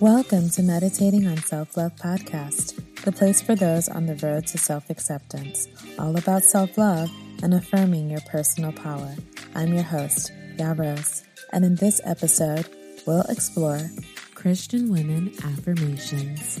Welcome to Meditating on Self Love Podcast, the place for those on the road to self acceptance, all about self love and affirming your personal power. I'm your host, Yarose, and in this episode, we'll explore Christian women affirmations.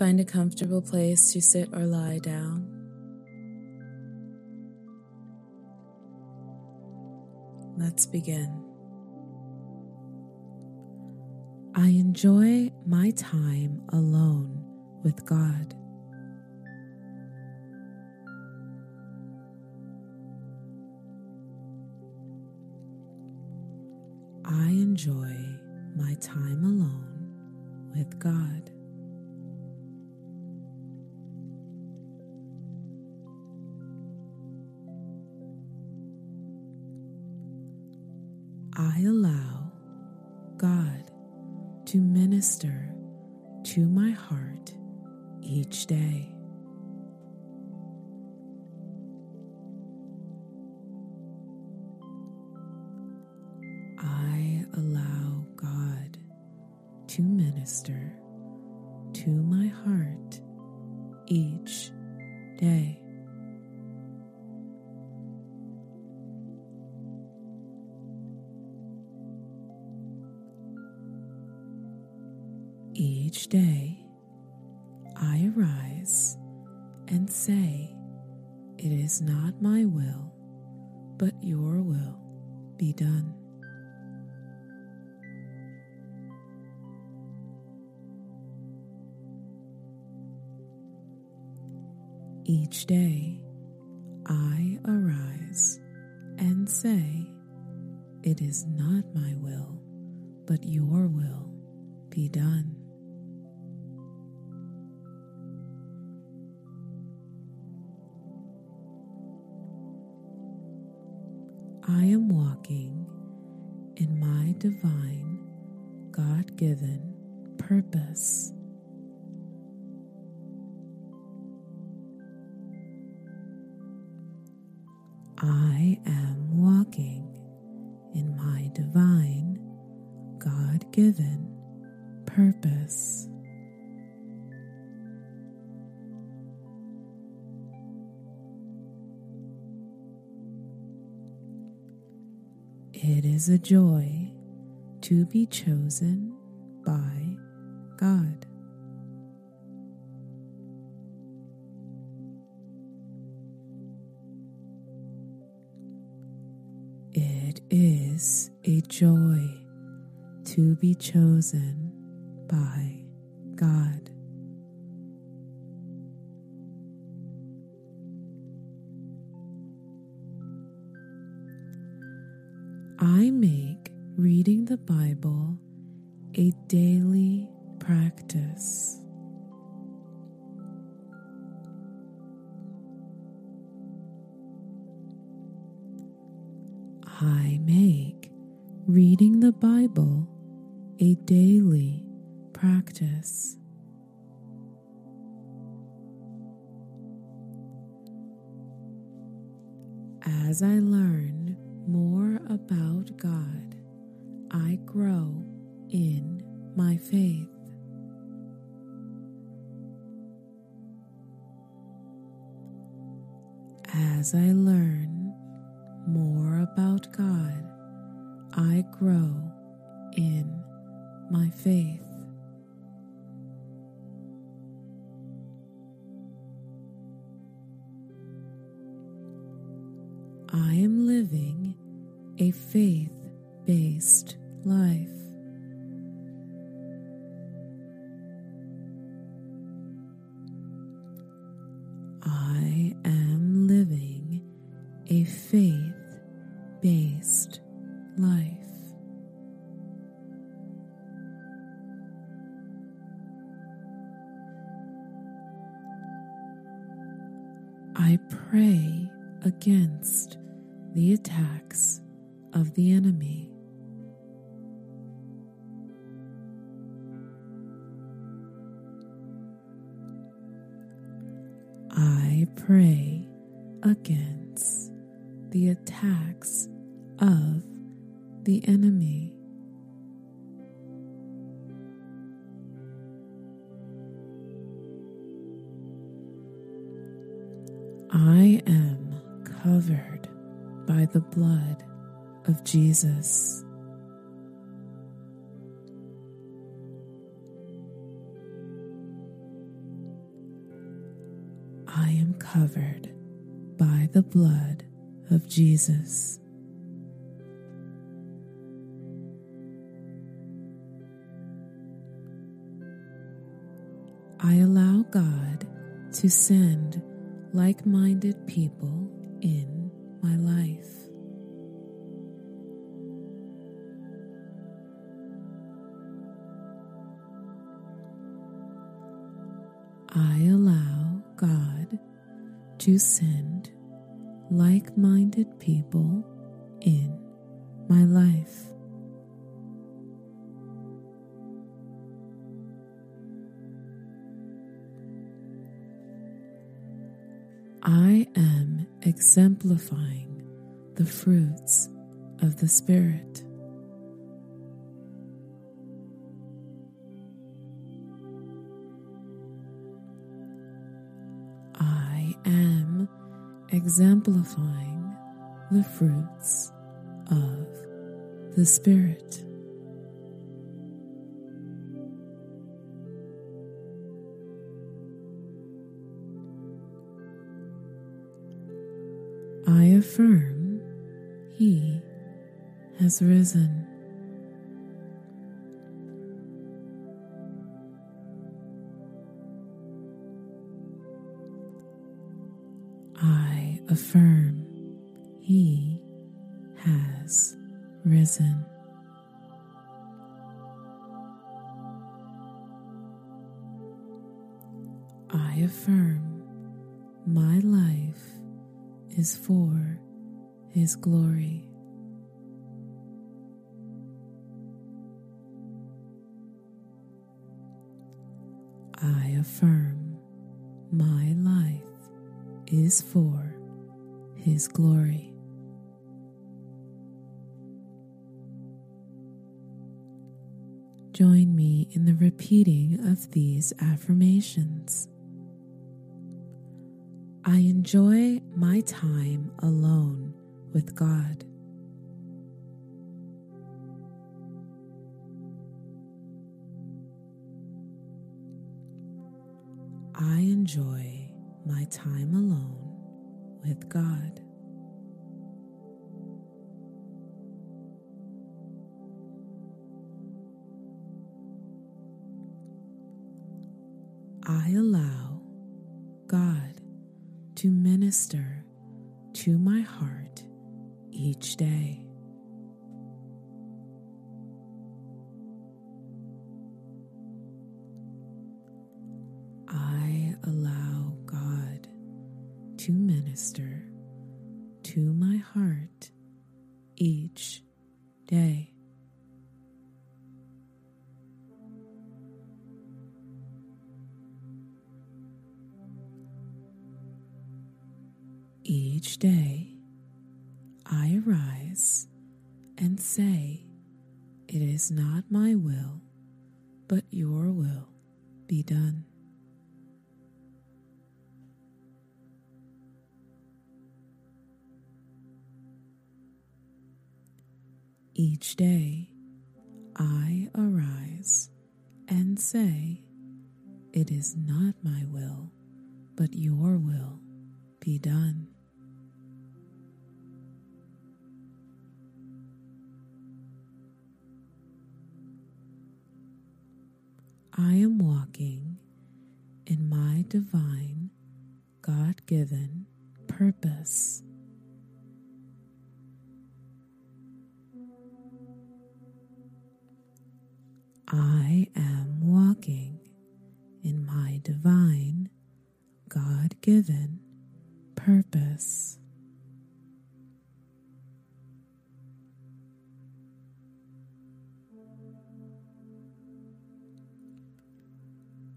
Find a comfortable place to sit or lie down. Let's begin. I enjoy my time alone with God. I enjoy my time alone with God. Minister to my heart each day. I allow God to minister to my heart each day. Each day, I arise and say, It is not my will, but your will be done. Each day, I am walking in my divine, God given purpose. I am walking in my divine, God given purpose. Is a joy to be chosen by God. It is a joy to be chosen by God. I make reading the Bible a daily practice. I make reading the Bible a daily practice. As I learn more about God, I grow in my faith. As I learn more about God, I grow in my faith. faith based life. I am living a faith I am covered by the blood of Jesus. I am covered by the blood of Jesus. I allow God to send like minded people in my life. I allow God to send like minded people in my life. I am exemplifying the fruits of the Spirit. I am exemplifying the fruits of the Spirit. I affirm He has risen. I affirm He has risen. Is for His glory. I affirm my life is for His glory. Join me in the repeating of these affirmations. I enjoy my time alone with God. I enjoy my time alone with God. I allow to minister to my heart each day. I allow God to minister to my heart Each day I arise and say, It is not my will, but your will be done. I am walking in my divine, God given purpose. I am walking in my divine, God given purpose.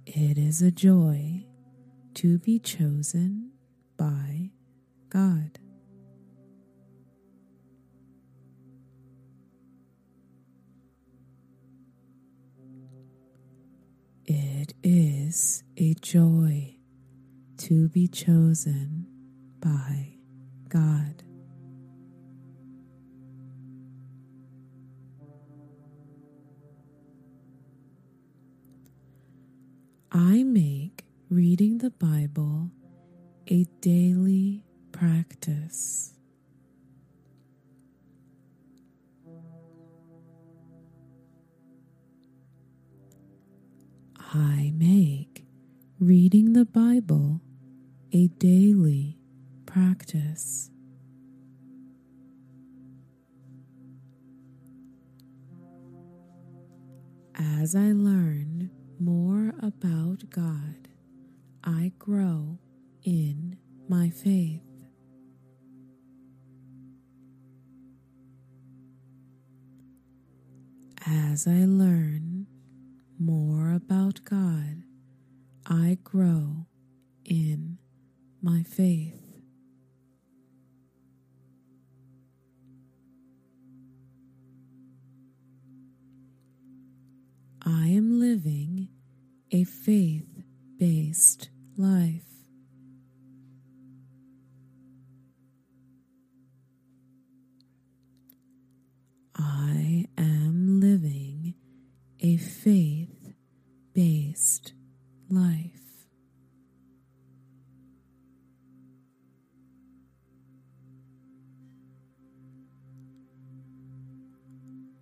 It is a joy to be chosen by God. Is a joy to be chosen by God. I make reading the Bible a daily practice. I make reading the Bible a daily practice. As I learn more about God, I grow in my faith. As I learn more about God, I grow in my faith. I am living a faith based life. I am living a faith based life.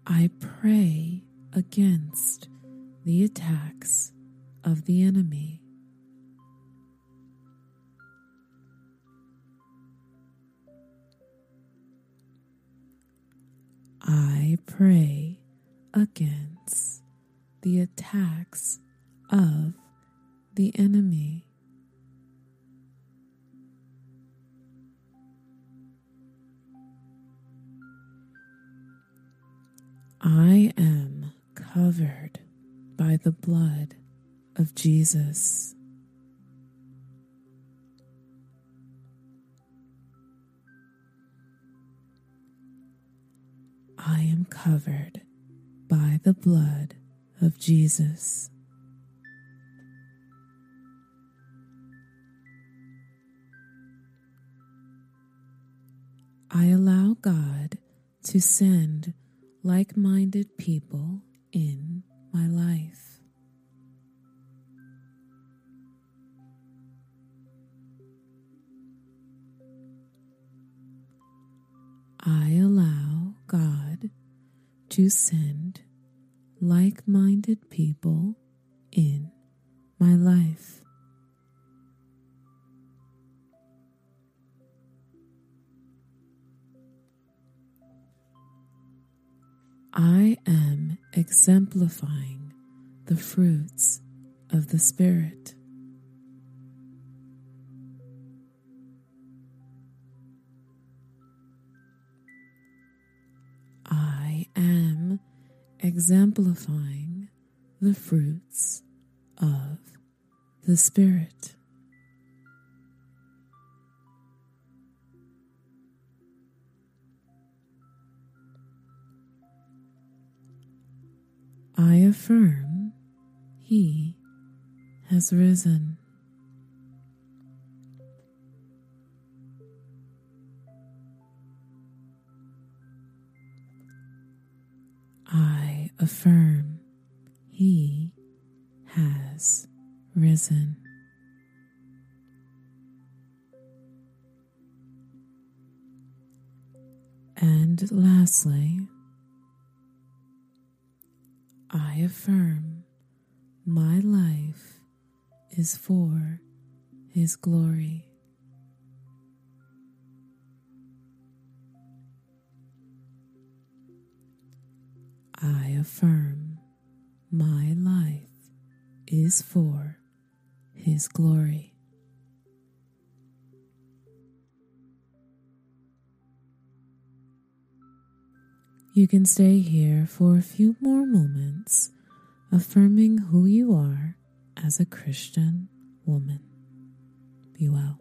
I pray against the attacks of the enemy. I pray against the attacks of the enemy. I am covered by the blood of Jesus. I am covered by the blood of Jesus. I allow God to send like minded people in my life. I allow God to send like minded people in my life. I am exemplifying the fruits of the Spirit. Exemplifying the fruits of the Spirit. I affirm He has risen. I affirm He has risen. And lastly, I affirm my life is for His glory. I affirm My life is for His glory. You can stay here for a few more moments, affirming who you are as a Christian woman. Be well.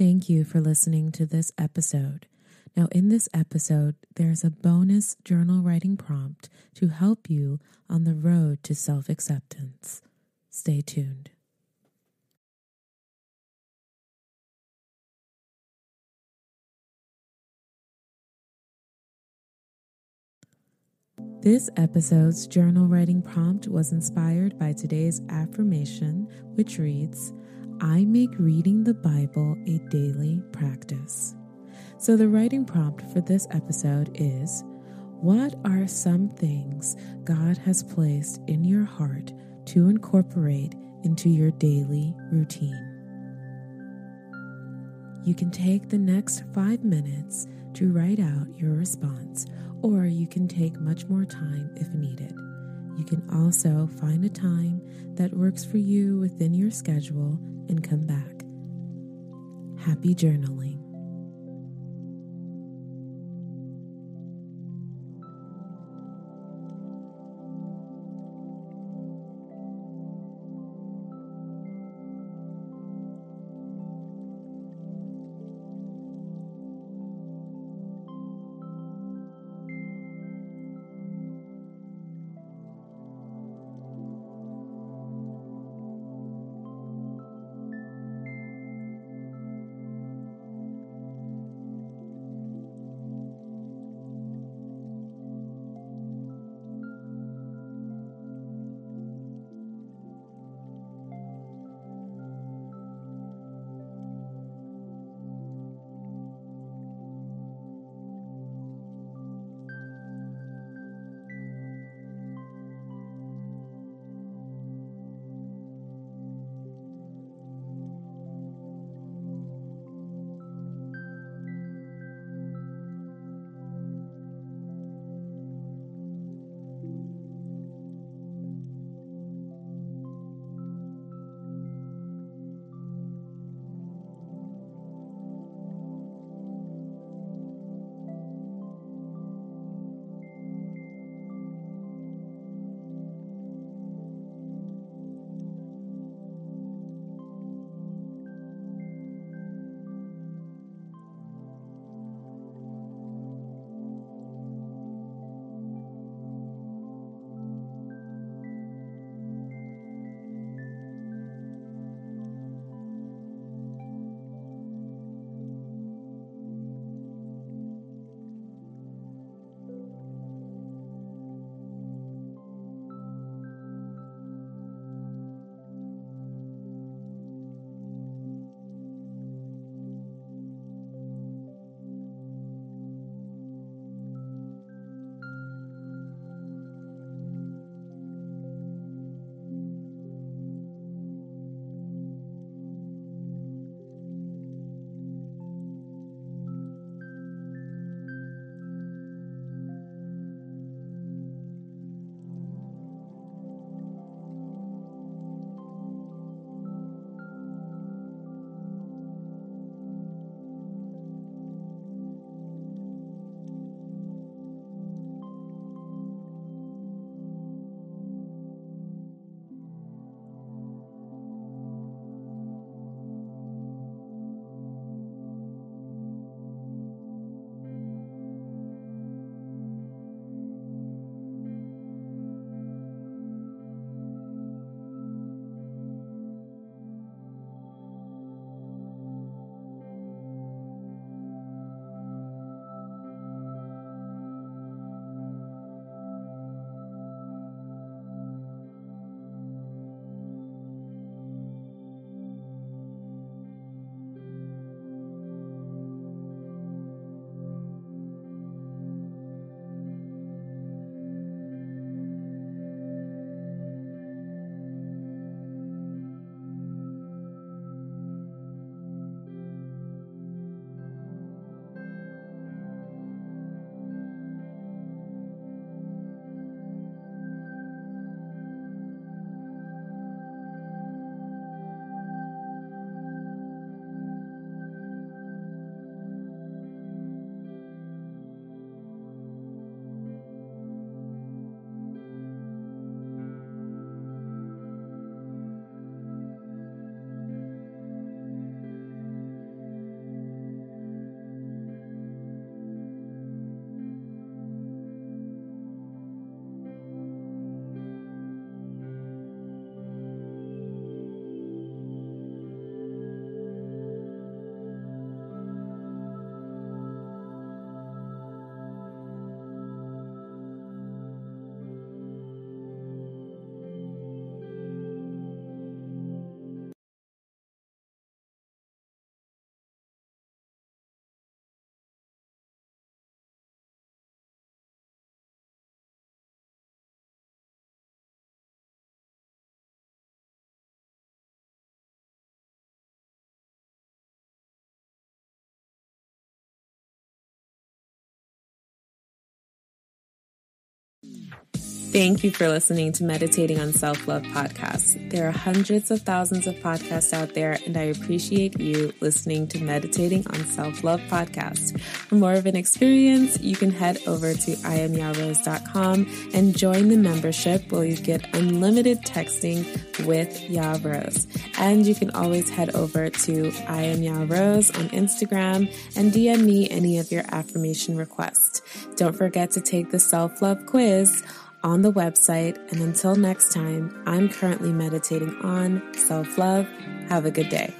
Thank you for listening to this episode. Now, in this episode, there's a bonus journal writing prompt to help you on the road to self acceptance. Stay tuned. This episode's journal writing prompt was inspired by today's affirmation, which reads, I make reading the Bible a daily practice. So, the writing prompt for this episode is What are some things God has placed in your heart to incorporate into your daily routine? You can take the next five minutes to write out your response, or you can take much more time if needed. You can also find a time that works for you within your schedule and come back. Happy journaling. Thank you for listening to Meditating on Self Love podcast. There are hundreds of thousands of podcasts out there, and I appreciate you listening to Meditating on Self Love podcast. For more of an experience, you can head over to iamyarose.com and join the membership where you get unlimited texting with Yarose. And you can always head over to I am on Instagram and DM me any of your affirmation requests. Don't forget to take the self love quiz on the website. And until next time, I'm currently meditating on self love. Have a good day.